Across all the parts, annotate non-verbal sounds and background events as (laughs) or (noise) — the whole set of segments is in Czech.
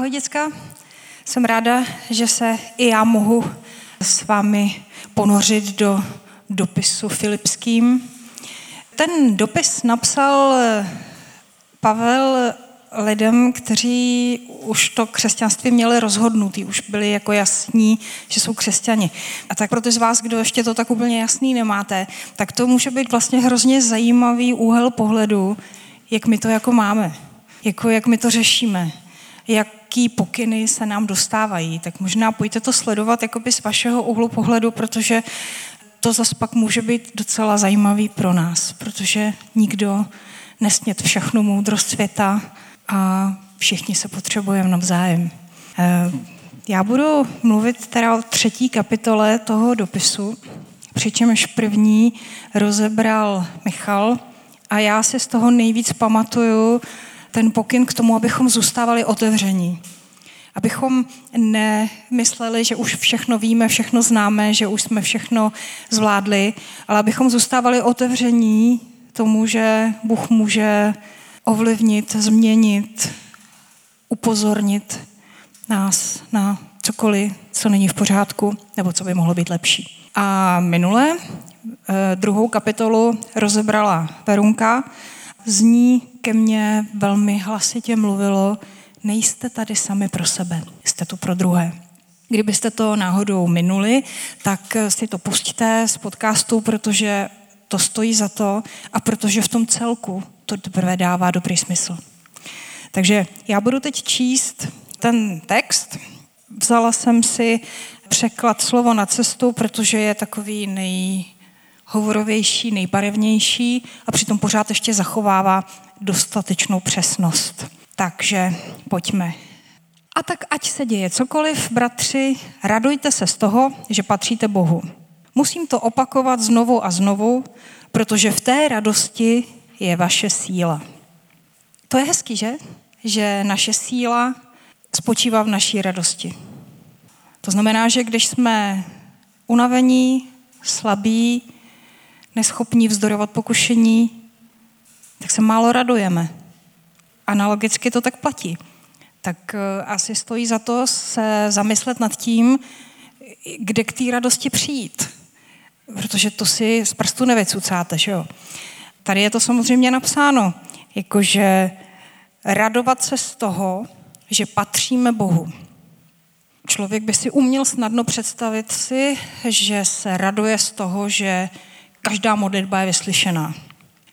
Ahoj děcka, jsem ráda, že se i já mohu s vámi ponořit do dopisu filipským. Ten dopis napsal Pavel lidem, kteří už to křesťanství měli rozhodnutý, už byli jako jasní, že jsou křesťani. A tak pro ty z vás, kdo ještě to tak úplně jasný nemáte, tak to může být vlastně hrozně zajímavý úhel pohledu, jak my to jako máme, jako jak my to řešíme, jaký pokyny se nám dostávají. Tak možná pojďte to sledovat jakoby z vašeho úhlu pohledu, protože to zase pak může být docela zajímavý pro nás, protože nikdo nesmět všechnu moudrost světa a všichni se potřebujeme navzájem. Eh, já budu mluvit teda o třetí kapitole toho dopisu, přičemž první rozebral Michal a já si z toho nejvíc pamatuju ten pokyn k tomu, abychom zůstávali otevření. Abychom nemysleli, že už všechno víme, všechno známe, že už jsme všechno zvládli, ale abychom zůstávali otevření tomu, že Bůh může ovlivnit, změnit, upozornit nás na cokoliv, co není v pořádku, nebo co by mohlo být lepší. A minule eh, druhou kapitolu rozebrala Verunka. Z ní ke mně velmi hlasitě mluvilo, nejste tady sami pro sebe, jste tu pro druhé. Kdybyste to náhodou minuli, tak si to pustíte z podcastu, protože to stojí za to a protože v tom celku to teprve dává dobrý smysl. Takže já budu teď číst ten text. Vzala jsem si překlad slovo na cestu, protože je takový nejhovorovější, nejbarevnější a přitom pořád ještě zachovává dostatečnou přesnost. Takže pojďme. A tak ať se děje cokoliv, bratři, radujte se z toho, že patříte Bohu. Musím to opakovat znovu a znovu, protože v té radosti je vaše síla. To je hezký, že? Že naše síla spočívá v naší radosti. To znamená, že když jsme unavení, slabí, neschopní vzdorovat pokušení, tak se málo radujeme. Analogicky to tak platí. Tak eh, asi stojí za to se zamyslet nad tím, kde k té radosti přijít. Protože to si z prstu nevycucáte, že jo? Tady je to samozřejmě napsáno, jakože radovat se z toho, že patříme Bohu. Člověk by si uměl snadno představit si, že se raduje z toho, že každá modlitba je vyslyšená.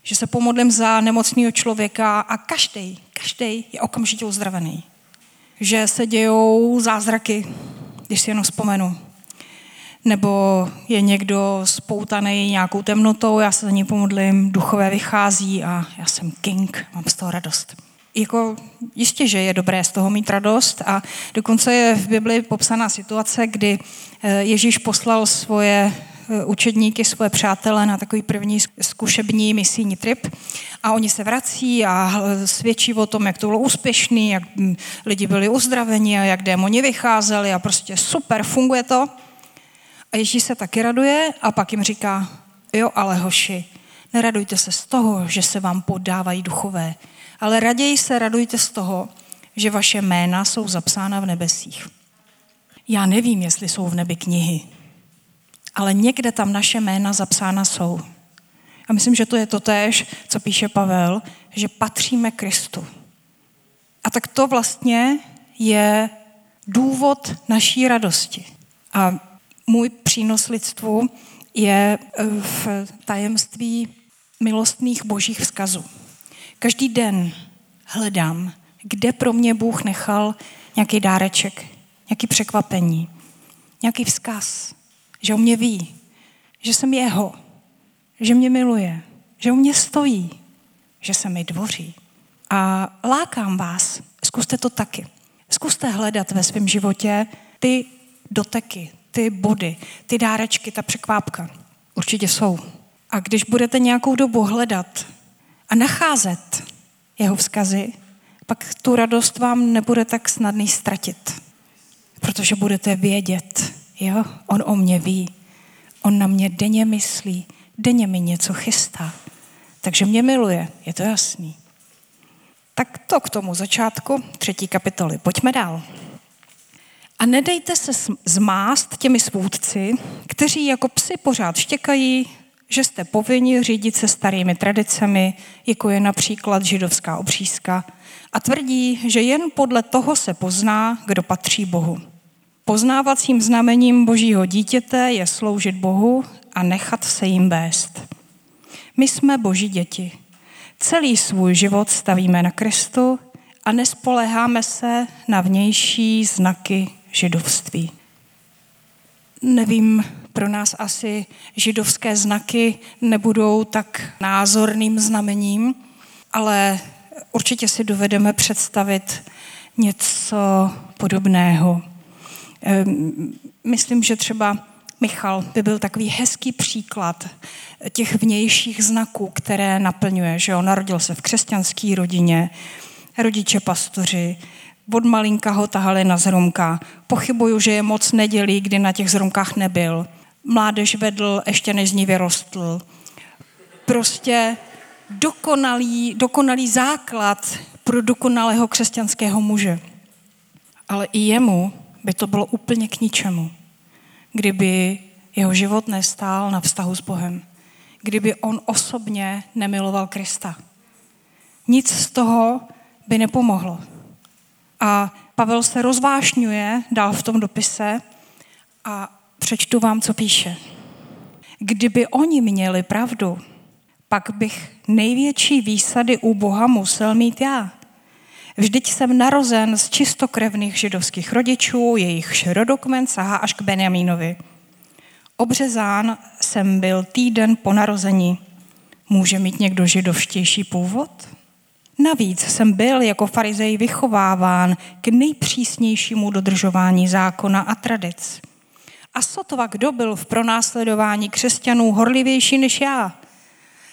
Že se pomodlím za nemocného člověka a každý, každý je okamžitě uzdravený. Že se dějou zázraky, když si jenom vzpomenu nebo je někdo spoutaný nějakou temnotou, já se za ní pomodlím, duchové vychází a já jsem king, mám z toho radost. Jako jistě, že je dobré z toho mít radost a dokonce je v Bibli popsaná situace, kdy eh, Ježíš poslal svoje učedníky, svoje přátele na takový první zkušební misijní trip a oni se vrací a eh, svědčí o tom, jak to bylo úspěšný, jak hm, lidi byli uzdraveni a jak démoni vycházeli a prostě super, funguje to. A Ježíš se taky raduje a pak jim říká, jo, ale hoši, neradujte se z toho, že se vám podávají duchové, ale raději se radujte z toho, že vaše jména jsou zapsána v nebesích. Já nevím, jestli jsou v nebi knihy, ale někde tam naše jména zapsána jsou. A myslím, že to je to též, co píše Pavel, že patříme Kristu. A tak to vlastně je důvod naší radosti. A můj přínos lidstvu je eh, v tajemství milostných božích vzkazů. Každý den hledám, kde pro mě Bůh nechal nějaký dáreček, nějaký překvapení, nějaký vzkaz, že o mě ví, že jsem jeho, že mě miluje, že o mě stojí, že se mi dvoří. A lákám vás, zkuste to taky. Zkuste hledat ve svém životě ty doteky, ty body, ty dárečky, ta překvápka. Určitě jsou. A když budete nějakou dobu hledat a nacházet jeho vzkazy, pak tu radost vám nebude tak snadný ztratit. Protože budete vědět, jo, on o mě ví, on na mě denně myslí, denně mi něco chystá. Takže mě miluje, je to jasný. Tak to k tomu začátku třetí kapitoly. Pojďme dál. A nedejte se zmást těmi svůdci, kteří jako psi pořád štěkají, že jste povinni řídit se starými tradicemi, jako je například židovská obřízka, a tvrdí, že jen podle toho se pozná, kdo patří Bohu. Poznávacím znamením božího dítěte je sloužit Bohu a nechat se jim vést. My jsme boží děti. Celý svůj život stavíme na Kristu a nespoléháme se na vnější znaky židovství. Nevím, pro nás asi židovské znaky nebudou tak názorným znamením, ale určitě si dovedeme představit něco podobného. Ehm, myslím, že třeba Michal by byl takový hezký příklad těch vnějších znaků, které naplňuje. Že on narodil se v křesťanské rodině, rodiče pastoři, od malinka ho tahali na zhromka. Pochybuju, že je moc nedělí, kdy na těch zhromkách nebyl. Mládež vedl, ještě než z ní vyrostl. Prostě dokonalý, dokonalý základ pro dokonalého křesťanského muže. Ale i jemu by to bylo úplně k ničemu, kdyby jeho život nestál na vztahu s Bohem. Kdyby on osobně nemiloval Krista. Nic z toho by nepomohlo. A Pavel se rozvášňuje dál v tom dopise a přečtu vám, co píše. Kdyby oni měli pravdu, pak bych největší výsady u Boha musel mít já. Vždyť jsem narozen z čistokrevných židovských rodičů, jejich rodokmen sahá až k Benjamínovi. Obřezán jsem byl týden po narození. Může mít někdo židovštější původ? Navíc jsem byl jako farizej vychováván k nejpřísnějšímu dodržování zákona a tradic. A sotva kdo byl v pronásledování křesťanů horlivější než já.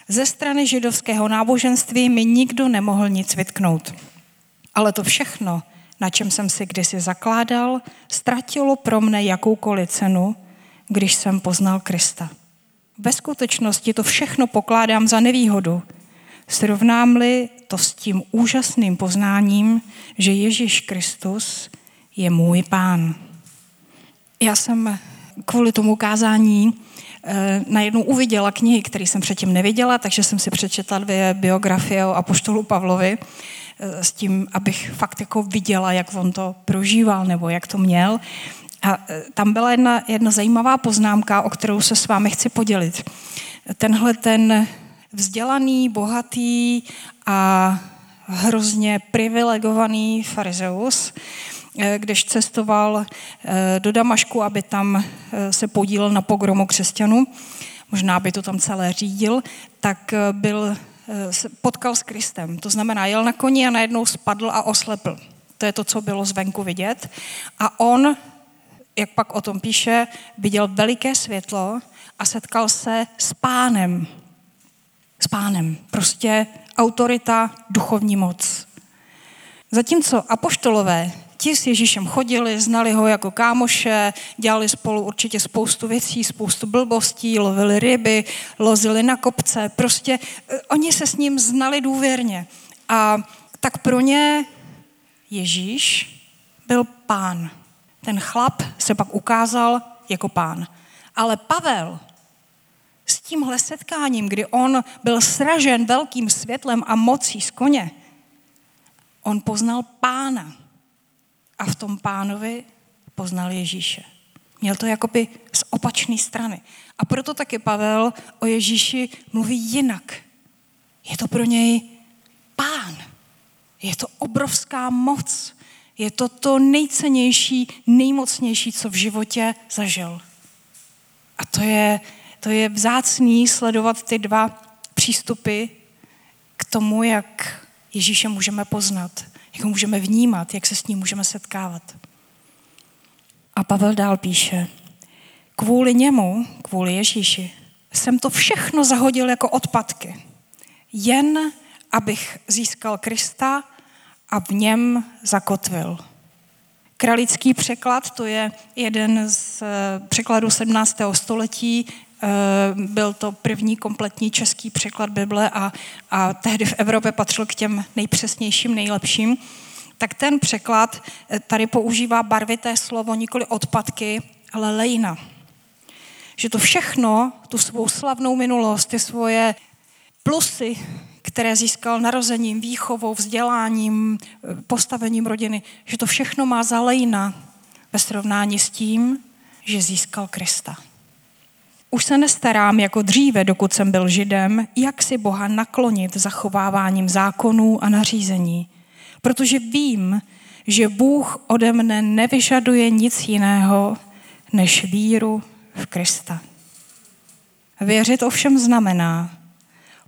Ze strany židovského náboženství mi nikdo nemohl nic vytknout. Ale to všechno, na čem jsem si kdysi zakládal, ztratilo pro mne jakoukoliv cenu, když jsem poznal Krista. Ve skutečnosti to všechno pokládám za nevýhodu. Srovnám-li to s tím úžasným poznáním, že Ježíš Kristus je můj pán. Já jsem kvůli tomu kázání eh, najednou uviděla knihy, které jsem předtím neviděla, takže jsem si přečetla dvě biografie o Apoštolu Pavlovi s tím, abych fakt jako viděla, jak on to prožíval nebo jak to měl. A eh, tam byla jedna, jedna zajímavá poznámka, o kterou se s vámi chci podělit. Tenhle ten vzdělaný, bohatý a hrozně privilegovaný farizeus, eh, když cestoval eh, do Damašku, aby tam eh, se podílel na pogromu křesťanů, možná by to tam celé řídil, tak byl, potkal s Kristem. To znamená, jel na koni a najednou spadl a oslepl. To je to, co bylo zvenku vidět. A on, jak pak o tom píše, viděl veliké světlo a setkal se s pánem, s pánem. Prostě autorita, duchovní moc. Zatímco apoštolové, ti s Ježíšem chodili, znali ho jako kámoše, dělali spolu určitě spoustu věcí, spoustu blbostí, lovili ryby, lozili na kopce, prostě eh, oni se s ním znali důvěrně. A tak pro ně Ježíš byl pán. Ten chlap se pak ukázal jako pán. Ale Pavel s tímhle setkáním, kdy on byl sražen velkým světlem a mocí z koně, on poznal pána. A v tom pánovi poznal Ježíše. Měl to jakoby z opačné strany. A proto taky Pavel o Ježíši mluví jinak. Je to pro něj pán. Je to obrovská moc. Je to to nejcennější, nejmocnější, co v životě zažil. A to je to je vzácný sledovat ty dva přístupy k tomu, jak Ježíše můžeme poznat, jak ho můžeme vnímat, jak se s ním můžeme setkávat. A Pavel dál píše, kvůli němu, kvůli Ježíši, jsem to všechno zahodil jako odpadky. Jen abych získal Krista a v něm zakotvil. Kralický překlad, to je jeden z eh, překladů 17. století, byl to první kompletní český překlad Bible a, a tehdy v Evropě patřil k těm nejpřesnějším, nejlepším, tak ten překlad eh, tady používá barvité slovo, nikoli odpadky, ale lejna. Že to všechno, tu svou slavnou minulost, ty svoje plusy, které získal narozením, výchovou, vzděláním, eh, postavením rodiny, že to všechno má za lejna ve srovnání s tím, že získal Krista. Už se nestarám jako dříve, dokud jsem byl židem, jak si Boha naklonit zachováváním zákonů a nařízení. Protože vím, že Bůh ode mne nevyžaduje nic jiného, než víru v Krista. Věřit ovšem znamená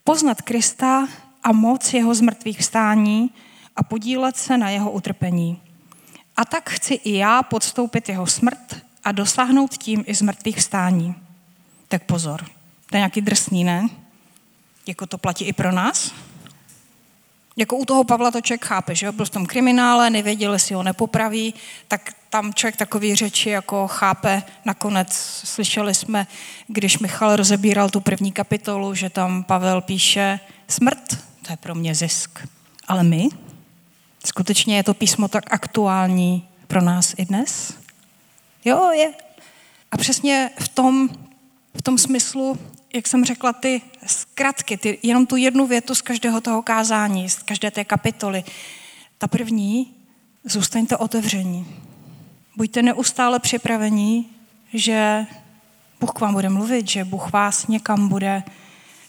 poznat Krista a moc jeho zmrtvých vstání a podílet se na jeho utrpení. A tak chci i já podstoupit jeho smrt a dosáhnout tím i zmrtvých vstání. Tak pozor, to je nějaký drsný, ne? Jako to platí i pro nás? Jako u toho Pavla to člověk chápe, že jo? byl v tom kriminále, nevěděl, jestli ho nepopraví, tak tam člověk takový řeči jako chápe. Nakonec slyšeli jsme, když Michal rozebíral tu první kapitolu, že tam Pavel píše smrt, to je pro mě zisk. Ale my? Skutečně je to písmo tak aktuální pro nás i dnes? Jo, je. A přesně v tom, tom smyslu, jak jsem řekla, ty zkratky, ty, jenom tu jednu větu z každého toho kázání, z každé té kapitoly. Ta první, zůstaňte otevření. Buďte neustále připravení, že Bůh k vám bude mluvit, že Bůh vás někam bude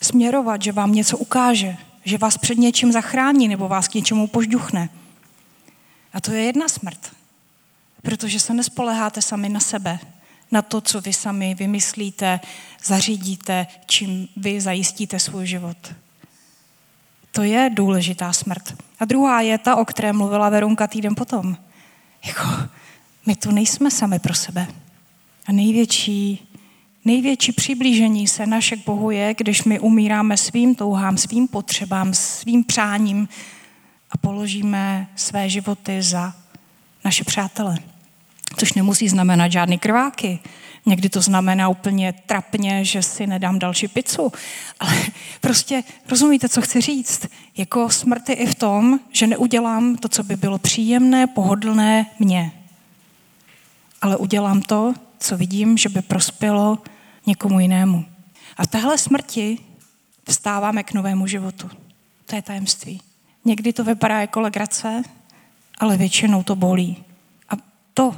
směrovat, že vám něco ukáže, že vás před něčím zachrání nebo vás k něčemu požduchne. A to je jedna smrt. Protože se nespoleháte sami na sebe, na to, co vy sami vymyslíte, zařídíte, čím vy zajistíte svůj život. To je důležitá smrt. A druhá je ta, o které mluvila Verunka týden potom. Jako, my tu nejsme sami pro sebe. A největší, největší přiblížení se naše k Bohu je, když my umíráme svým touhám, svým potřebám, svým přáním a položíme své životy za naše přátele. Což nemusí znamenat žádný krváky. Někdy to znamená úplně trapně, že si nedám další pizzu. Ale (laughs) prostě rozumíte, co chci říct? Jako smrt je i v tom, že neudělám to, co by bylo příjemné, pohodlné mně. Ale udělám to, co vidím, že by prospělo někomu jinému. A v téhle smrti vstáváme k novému životu. To je tajemství. Někdy to vypadá jako legrace, ale většinou to bolí. A to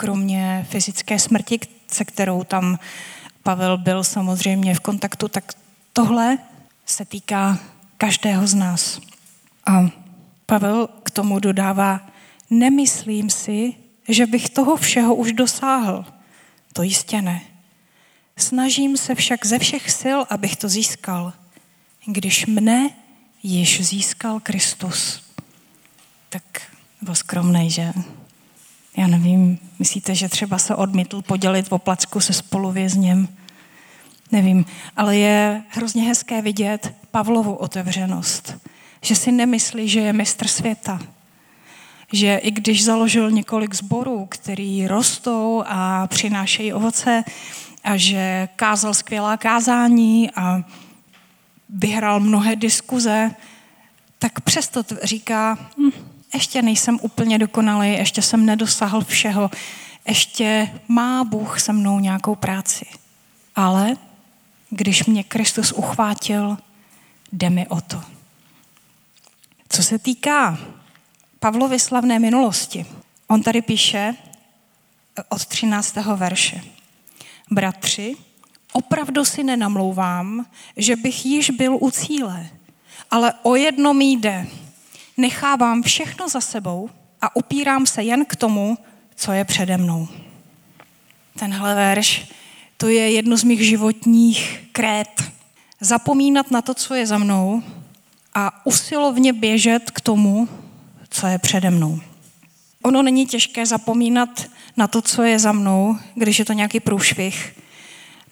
kromě fyzické smrti, se kterou tam Pavel byl samozřejmě v kontaktu, tak tohle se týká každého z nás. A Pavel k tomu dodává, nemyslím si, že bych toho všeho už dosáhl. To jistě ne. Snažím se však ze všech sil, abych to získal, když mne již získal Kristus. Tak byl skromnej, že? Já nevím, myslíte, že třeba se odmítl podělit o placku se spoluvězněm? Nevím, ale je hrozně hezké vidět Pavlovu otevřenost. Že si nemyslí, že je mistr světa. Že i když založil několik zborů, který rostou a přinášejí ovoce, a že kázal skvělá kázání a vyhrál mnohé diskuze, tak přesto říká, hm, ještě nejsem úplně dokonalý, ještě jsem nedosáhl všeho, ještě má Bůh se mnou nějakou práci. Ale když mě Kristus uchvátil, jde mi o to. Co se týká Pavlovy slavné minulosti, on tady píše od 13. verše. Bratři, opravdu si nenamlouvám, že bych již byl u cíle, ale o jedno mi jde – nechávám všechno za sebou a upírám se jen k tomu, co je přede mnou. Tenhle verš, to je jedno z mých životních krét. Zapomínat na to, co je za mnou a usilovně běžet k tomu, co je přede mnou. Ono není těžké zapomínat na to, co je za mnou, když je to nějaký průšvih,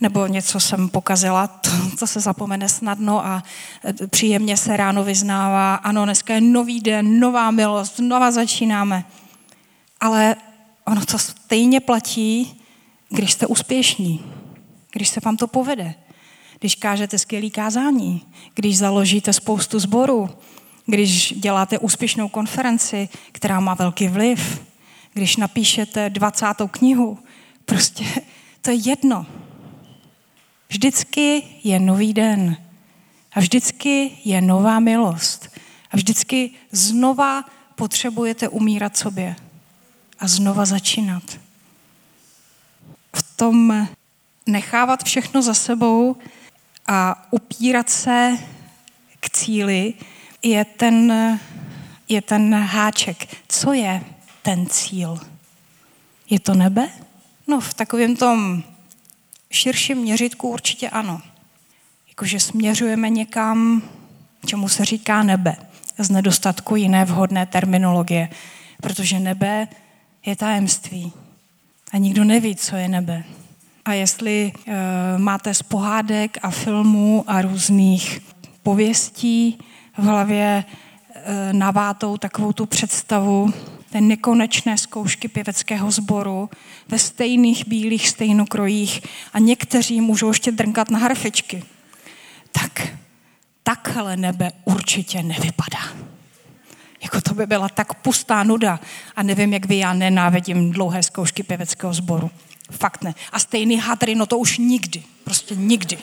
nebo něco jsem pokazila, to, to se zapomene snadno a e, příjemně se ráno vyznává, ano, dneska je nový den, nová milost, znova začínáme. Ale ono to stejně platí, když jste úspěšní. když se vám to povede, když kážete skvělý kázání, když založíte spoustu sborů, když děláte úspěšnou konferenci, která má velký vliv, když napíšete 20. knihu, prostě to je jedno. Vždycky je nový den. A vždycky je nová milost. A vždycky znova potřebujete umírat sobě. A znova začínat. V tom nechávat všechno za sebou a upírat se k cíli je ten, je ten háček. Co je ten cíl? Je to nebe? No, v takovém tom širším měřitku určitě ano. Jakože směřujeme někam, čemu se říká nebe, z nedostatku jiné vhodné terminologie, protože nebe je tajemství a nikdo neví, co je nebe. A jestli e, máte z pohádek a filmů a různých pověstí v hlavě e, navátou takovou tu představu té nekonečné zkoušky pěveckého sboru ve stejných bílých stejnokrojích a někteří můžou ještě drnkat na harfečky. Tak takhle nebe určitě nevypadá. Jako to by byla tak pustá nuda. A nevím, jak vy, já nenávidím dlouhé zkoušky pěveckého sboru. Fakt ne. A stejný hadry, no to už nikdy. Prostě nikdy.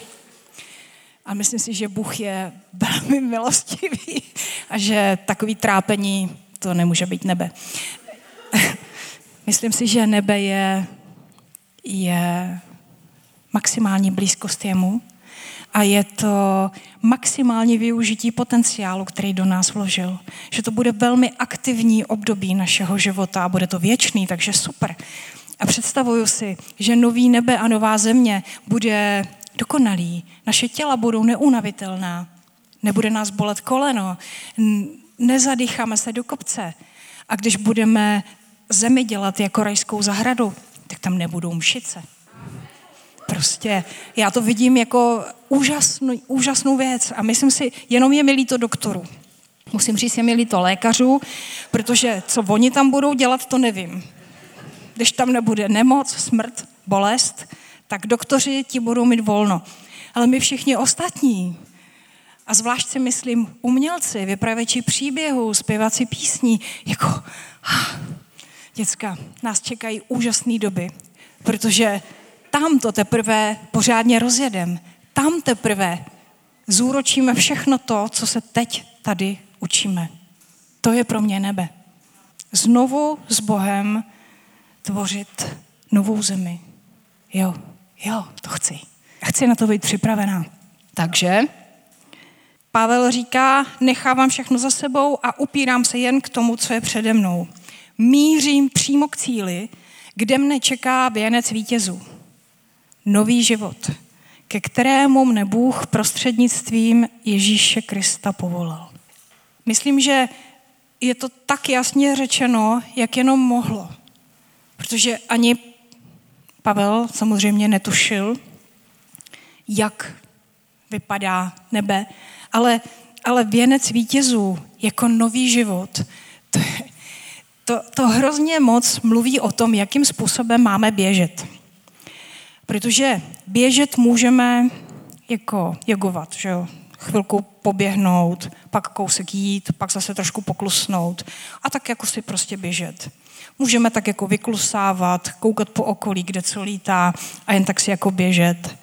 A myslím si, že Bůh je velmi milostivý a že takový trápení, to nemůže být nebe. myslím si, že nebe je, je maximální blízkost jemu a je to maximální využití potenciálu, který do nás vložil. Že to bude velmi aktivní období našeho života a bude to věčný, takže super. A představuju si, že nový nebe a nová země bude dokonalý. Naše těla budou neunavitelná. Nebude nás bolet koleno. Nezadýcháme se do kopce. A když budeme zemi dělat jako rajskou zahradu, tak tam nebudou mšice. Prostě já to vidím jako úžasnou, úžasnou věc a myslím si, jenom je milý to doktoru. Musím říct, je milý to lékařů, protože co oni tam budou dělat, to nevím. Když tam nebude nemoc, smrt, bolest, tak doktoři ti budou mít volno. Ale my všichni ostatní, a zvlášť si myslím umělci, vypravěči příběhů, zpěvací písní, jako ah, děcka, nás čekají úžasné doby, protože tam to teprve pořádně rozjedem. Tam teprve zúročíme všechno to, co se teď tady učíme. To je pro mě nebe. Znovu s Bohem tvořit novou zemi. Jo, jo, to chci. Chci na to být připravená. Takže Pavel říká, nechávám všechno za sebou a upírám se jen k tomu, co je přede mnou. Mířím přímo k cíli, kde mne čeká věnec vítězů nový život, ke kterému mne Bůh prostřednictvím Ježíše Krista povolal. Myslím, že je to tak jasně řečeno, jak jenom mohlo. Protože ani Pavel samozřejmě netušil, jak vypadá nebe, ale, ale věnec vítězů jako nový život, to, to, to hrozně moc mluví o tom, jakým způsobem máme běžet. Protože běžet můžeme jako jogovat, že jo? chvilku poběhnout, pak kousek jít, pak zase trošku poklusnout a tak jako si prostě běžet. Můžeme tak jako vyklusávat, koukat po okolí, kde co lítá a jen tak si jako běžet.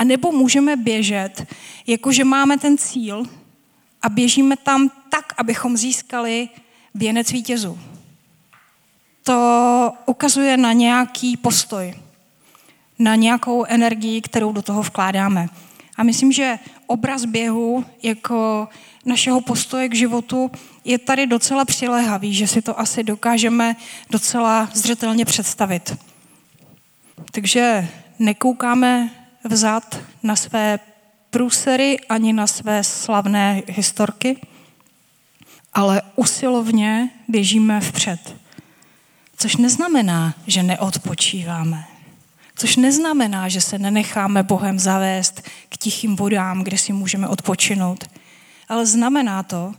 A nebo můžeme běžet, jakože máme ten cíl a běžíme tam tak, abychom získali věnec vítězů. To ukazuje na nějaký postoj na nějakou energii, kterou do toho vkládáme. A myslím, že obraz běhu jako našeho postoje k životu je tady docela přilehavý, že si to asi dokážeme docela zřetelně představit. Takže nekoukáme vzad na své průsery ani na své slavné historky, ale usilovně běžíme vpřed. Což neznamená, že neodpočíváme. Což neznamená, že se nenecháme Bohem zavést k tichým vodám, kde si můžeme odpočinout. Ale znamená to,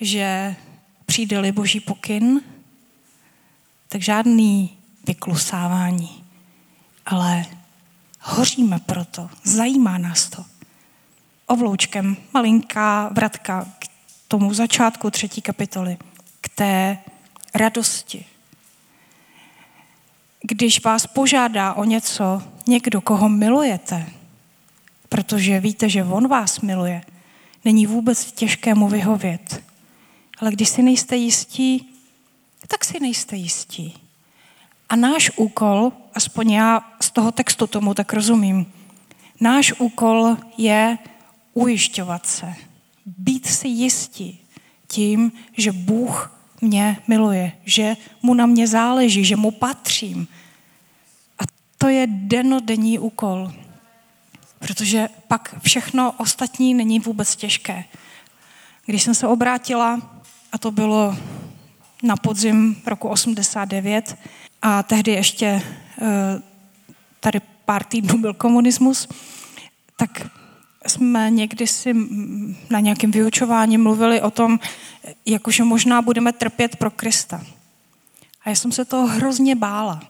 že přijde-li boží pokyn, tak žádný vyklusávání, ale Hoříme proto, zajímá nás to. Ovloučkem malinká vratka k tomu začátku třetí kapitoly, k té radosti. Když vás požádá o něco někdo, koho milujete, protože víte, že on vás miluje, není vůbec těžké mu vyhovět. Ale když si nejste jistí, tak si nejste jistí. A náš úkol, aspoň já z toho textu tomu tak rozumím, náš úkol je ujišťovat se, být si jistí tím, že Bůh mě miluje, že mu na mě záleží, že mu patřím. A to je denodenní úkol, protože pak všechno ostatní není vůbec těžké. Když jsem se obrátila, a to bylo na podzim roku 89, a tehdy ještě eh, tady pár týdnů byl komunismus, tak jsme někdy si na nějakém vyučování mluvili o tom, jakože možná budeme trpět pro Krista. A já jsem se toho hrozně bála.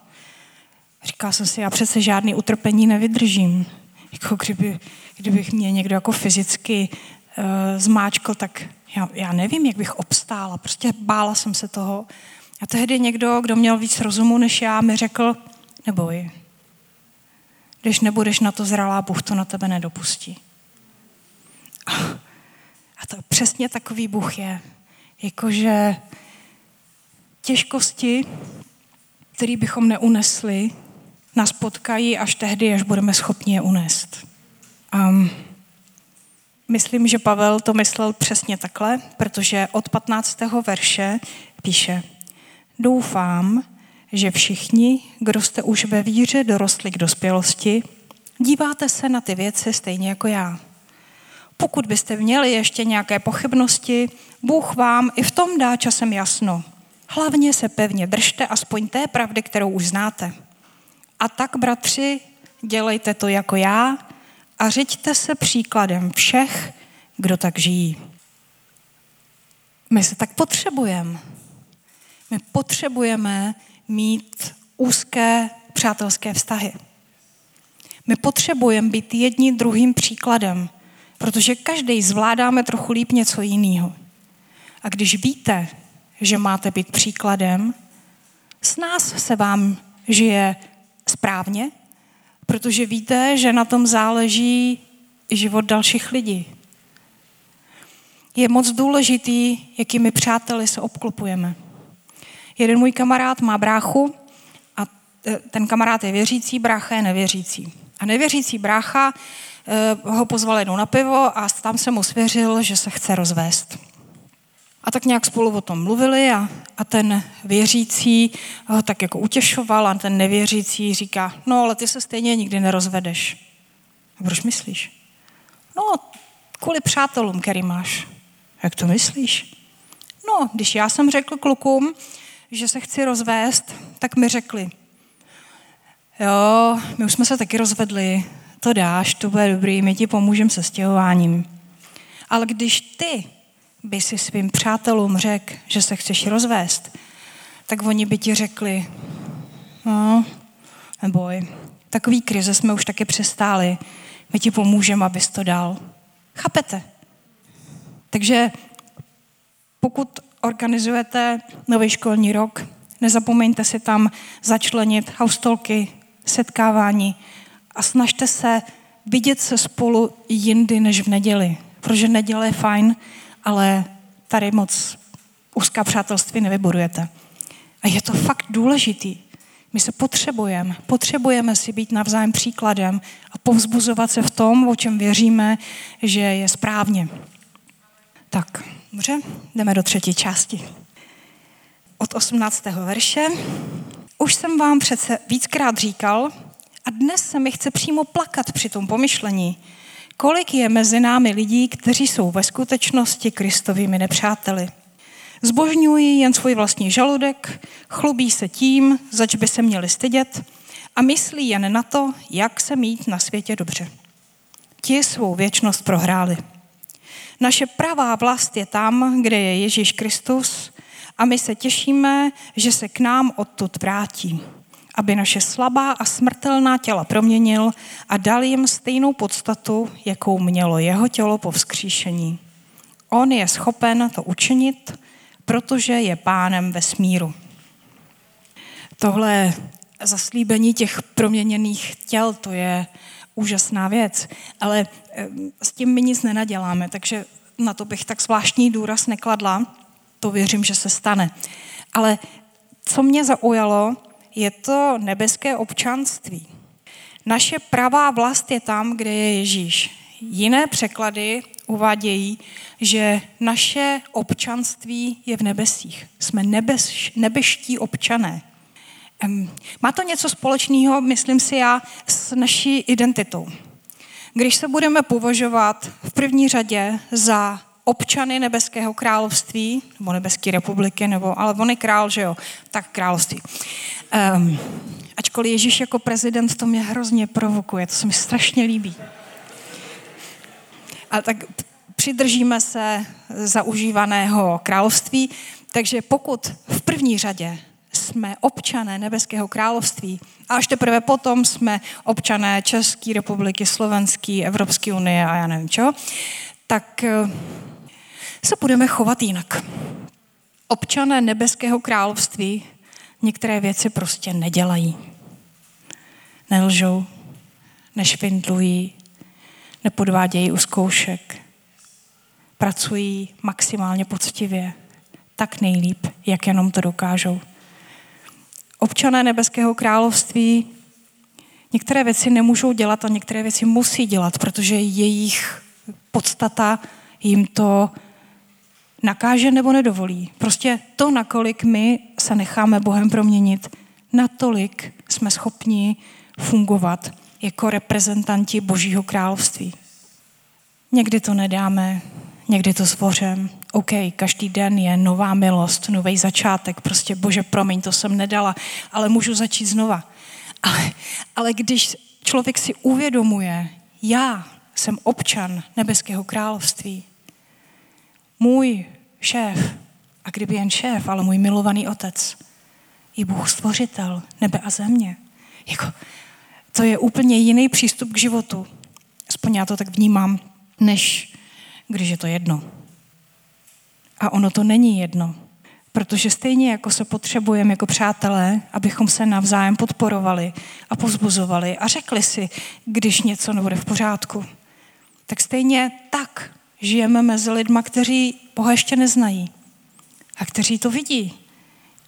Říkala jsem si, já přece žádný utrpení nevydržím. Jako kdyby, kdybych mě někdo jako fyzicky uh, zmáčkl, tak já, já nevím, jak bych obstála. Prostě bála jsem se toho. A tehdy někdo, kdo měl víc rozumu než já, mi řekl, neboj, když nebudeš na to zralá, Bůh to na tebe nedopustí. A to přesně takový Bůh je. Jakože těžkosti, které bychom neunesli, nás potkají až tehdy, až budeme schopni je unést. Um, myslím, že Pavel to myslel přesně takhle, protože od 15. verše píše Doufám, že všichni, kdo jste už ve víře dorostli k dospělosti, díváte se na ty věci stejně jako já. Pokud byste měli ještě nějaké pochybnosti, Bůh vám i v tom dá časem jasno. Hlavně se pevně držte aspoň té pravdy, kterou už znáte. A tak, bratři, dělejte to jako já a řiďte se příkladem všech, kdo tak žijí. My se tak potřebujeme. My potřebujeme mít úzké přátelské vztahy. My potřebujeme být jedním druhým příkladem, protože každý zvládáme trochu líp něco jiného. A když víte, že máte být příkladem, s nás se vám žije správně, protože víte, že na tom záleží život dalších lidí. Je moc důležitý, jakými přáteli se obklopujeme. Jeden můj kamarád má bráchu a ten kamarád je věřící, brácha je nevěřící. A nevěřící brácha Eh, ho pozval jednou na pivo a tam se mu svěřil, že se chce rozvést. A tak nějak spolu o tom mluvili a, a ten věřící ho tak jako utěšoval a ten nevěřící říká, no ale ty se stejně nikdy nerozvedeš. A proč myslíš? No, kvůli přátelům, který máš. Jak to myslíš? No, když já jsem řekl klukům, že se chci rozvést, tak mi řekli, jo, my už jsme se taky rozvedli, to dáš, to bude dobrý, my ti pomůžeme se stěhováním. Ale když ty by si svým přátelům řekl, že se chceš rozvést, tak oni by ti řekli, no, neboj, takový krize jsme už taky přestáli, my ti pomůžeme, abys to dal. Chápete? Takže pokud organizujete nový školní rok, nezapomeňte si tam začlenit haustolky, setkávání, a snažte se vidět se spolu jindy než v neděli. Protože neděle je fajn, ale tady moc úzká přátelství nevybudujete. A je to fakt důležitý. My se potřebujeme. Potřebujeme si být navzájem příkladem a povzbuzovat se v tom, o čem věříme, že je správně. Tak, dobře, jdeme do třetí části. Od 18. verše. Už jsem vám přece víckrát říkal, a dnes se mi chce přímo plakat při tom pomyšlení, kolik je mezi námi lidí, kteří jsou ve skutečnosti Kristovými nepřáteli. Zbožňují jen svůj vlastní žaludek, chlubí se tím, zač by se měli stydět a myslí jen na to, jak se mít na světě dobře. Ti svou věčnost prohráli. Naše pravá vlast je tam, kde je Ježíš Kristus a my se těšíme, že se k nám odtud vrátí aby naše slabá a smrtelná těla proměnil a dal jim stejnou podstatu, jakou mělo jeho tělo po vzkříšení. On je schopen to učinit, protože je pánem vesmíru. Tohle zaslíbení těch proměněných těl, to je úžasná věc, ale s tím my nic nenaděláme, takže na to bych tak zvláštní důraz nekladla. To věřím, že se stane. Ale co mě zaujalo, je to nebeské občanství. Naše pravá vlast je tam, kde je Ježíš. Jiné překlady uvádějí, že naše občanství je v nebesích. Jsme nebes, nebeští občané. Má to něco společného, myslím si já, s naší identitou. Když se budeme považovat v první řadě za občany nebeského království, nebo nebeské republiky, nebo, ale on je král, že jo, tak království. Um, ačkoliv Ježíš jako prezident to mě hrozně provokuje, to se mi strašně líbí. A tak přidržíme se zaužívaného království, takže pokud v první řadě jsme občané Nebeského království a až teprve potom jsme občané České republiky, Slovenské, Evropské unie a já nevím čo, tak eh, se budeme chovat jinak. Občané Nebeského království některé věci prostě nedělají. Nelžou, nešvindlují, nepodvádějí u zkoušek, pracují maximálně poctivě, tak nejlíp, jak jenom to dokážou občané nebeského království některé věci nemůžou dělat a některé věci musí dělat, protože jejich podstata jim to nakáže nebo nedovolí. Prostě to, nakolik my se necháme Bohem proměnit, natolik jsme schopni fungovat jako reprezentanti Božího království. Někdy to nedáme, někdy to zvořem. OK, každý den je nová milost, nový začátek. Prostě, bože, promiň, to jsem nedala, ale můžu začít znova. Ale, ale když člověk si uvědomuje, já jsem občan nebeského království, můj šéf, a kdyby jen šéf, ale můj milovaný otec, je Bůh stvořitel nebe a země. Jako, to je úplně jiný přístup k životu. Aspoň já to tak vnímám, než když je to jedno. A ono to není jedno. Protože stejně jako se potřebujeme jako přátelé, abychom se navzájem podporovali a pozbuzovali a řekli si, když něco nebude v pořádku, tak stejně tak žijeme mezi lidma, kteří Boha ještě neznají a kteří to vidí.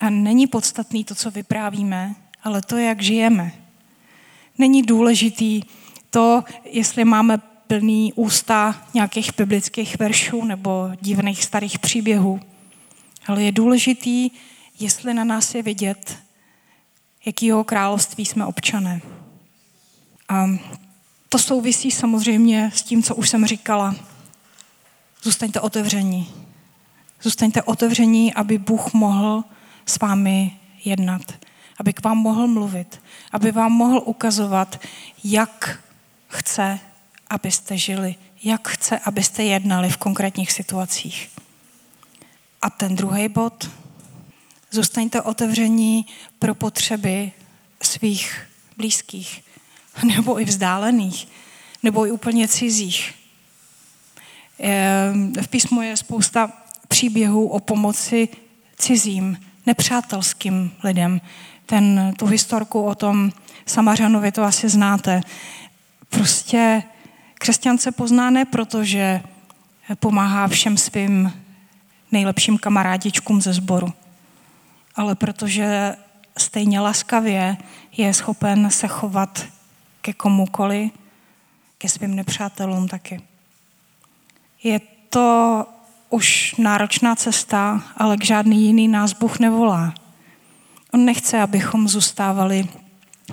A není podstatný to, co vyprávíme, ale to, jak žijeme. Není důležitý to, jestli máme plný ústa nějakých biblických veršů nebo divných starých příběhů. Ale je důležitý, jestli na nás je vidět, jakýho království jsme občané. A to souvisí samozřejmě s tím, co už jsem říkala. Zůstaňte otevření. Zůstaňte otevření, aby Bůh mohl s vámi jednat, aby k vám mohl mluvit, aby vám mohl ukazovat, jak chce abyste žili, jak chce, abyste jednali v konkrétních situacích. A ten druhý bod, zůstaňte otevření pro potřeby svých blízkých, (laughs) nebo i vzdálených, nebo i úplně cizích. V písmu je spousta příběhů o pomoci cizím, nepřátelským lidem. Ten, tu historku o tom Samařanovi to asi znáte. Prostě Křesťan se pozná ne proto, že pomáhá všem svým nejlepším kamarádičkům ze sboru, ale protože stejně laskavě je schopen se chovat ke komukoli, ke svým nepřátelům taky. Je to už náročná cesta, ale k žádný jiný nás Bůh nevolá. On nechce, abychom zůstávali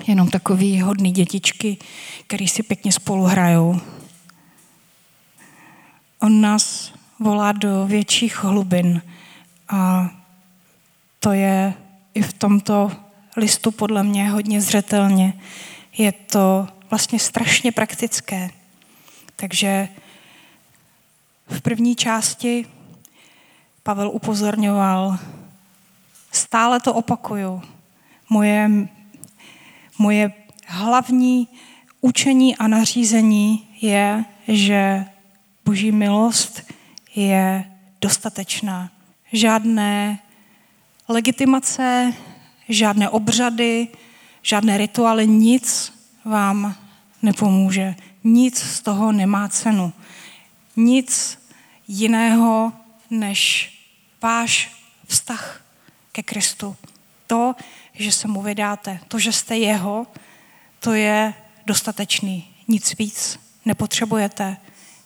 jenom takový hodný dětičky, který si pěkně spolu hrajou, On nás volá do větších hlubin a to je i v tomto listu podle mě hodně zřetelně. Je to vlastně strašně praktické. Takže v první části Pavel upozorňoval, stále to opakuju, moje Moje hlavní učení a nařízení je, že Boží milost je dostatečná. Žádné legitimace, žádné obřady, žádné rituály, nic vám nepomůže. Nic z toho nemá cenu. Nic jiného než váš vztah ke Kristu. To, že se mu vydáte, to, že jste jeho, to je dostatečný. Nic víc nepotřebujete,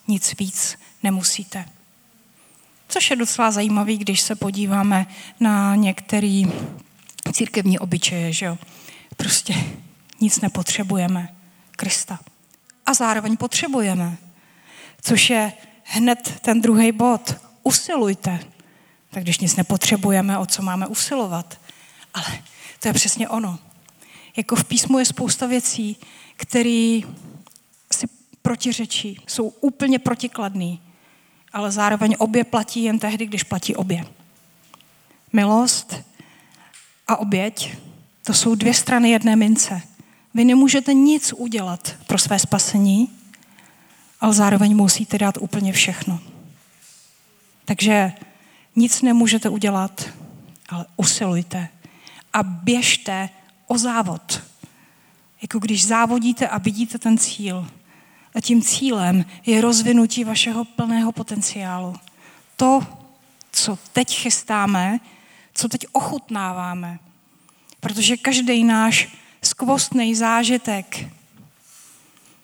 nic víc nemusíte. Což je docela zajímavý, když se podíváme na některé církevní obyčeje, že jo. Prostě nic nepotřebujeme. Krista. A zároveň potřebujeme. Což je hned ten druhý bod. Usilujte. Tak když nic nepotřebujeme, o co máme usilovat? Ale to je přesně ono. Jako v písmu je spousta věcí, které si protiřečí, jsou úplně protikladný, ale zároveň obě platí jen tehdy, když platí obě. Milost a oběť, to jsou dvě strany jedné mince. Vy nemůžete nic udělat pro své spasení, ale zároveň musíte dát úplně všechno. Takže nic nemůžete udělat, ale usilujte a běžte o závod. Jako když závodíte a vidíte ten cíl. A tím cílem je rozvinutí vašeho plného potenciálu. To, co teď chystáme, co teď ochutnáváme. Protože každý náš skvostný zážitek,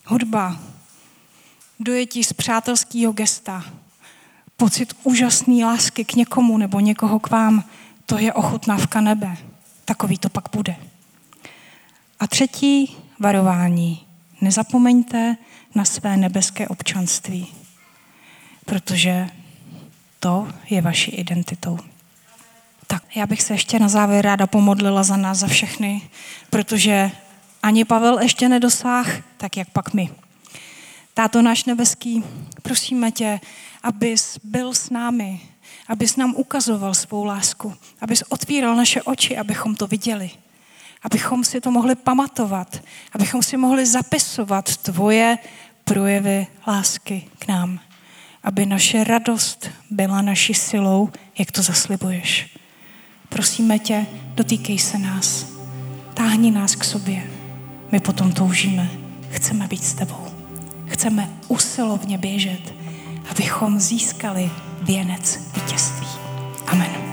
hudba, dojetí z přátelského gesta, pocit úžasné lásky k někomu nebo někoho k vám, to je ochutnávka nebe. Takový to pak bude. A třetí varování. Nezapomeňte na své nebeské občanství, protože to je vaší identitou. Tak já bych se ještě na závěr ráda pomodlila za nás, za všechny, protože ani Pavel ještě nedosáh, tak jak pak my. Táto náš nebeský, prosíme tě, abys byl s námi, abys nám ukazoval svou lásku, abys otvíral naše oči, abychom to viděli, abychom si to mohli pamatovat, abychom si mohli zapisovat tvoje projevy lásky k nám, aby naše radost byla naší silou, jak to zaslibuješ. Prosíme tě, dotýkej se nás. Táhni nás k sobě. My potom toužíme. Chceme být s tebou. Chceme usilovně běžet, abychom získali věnec vítězství. Amen.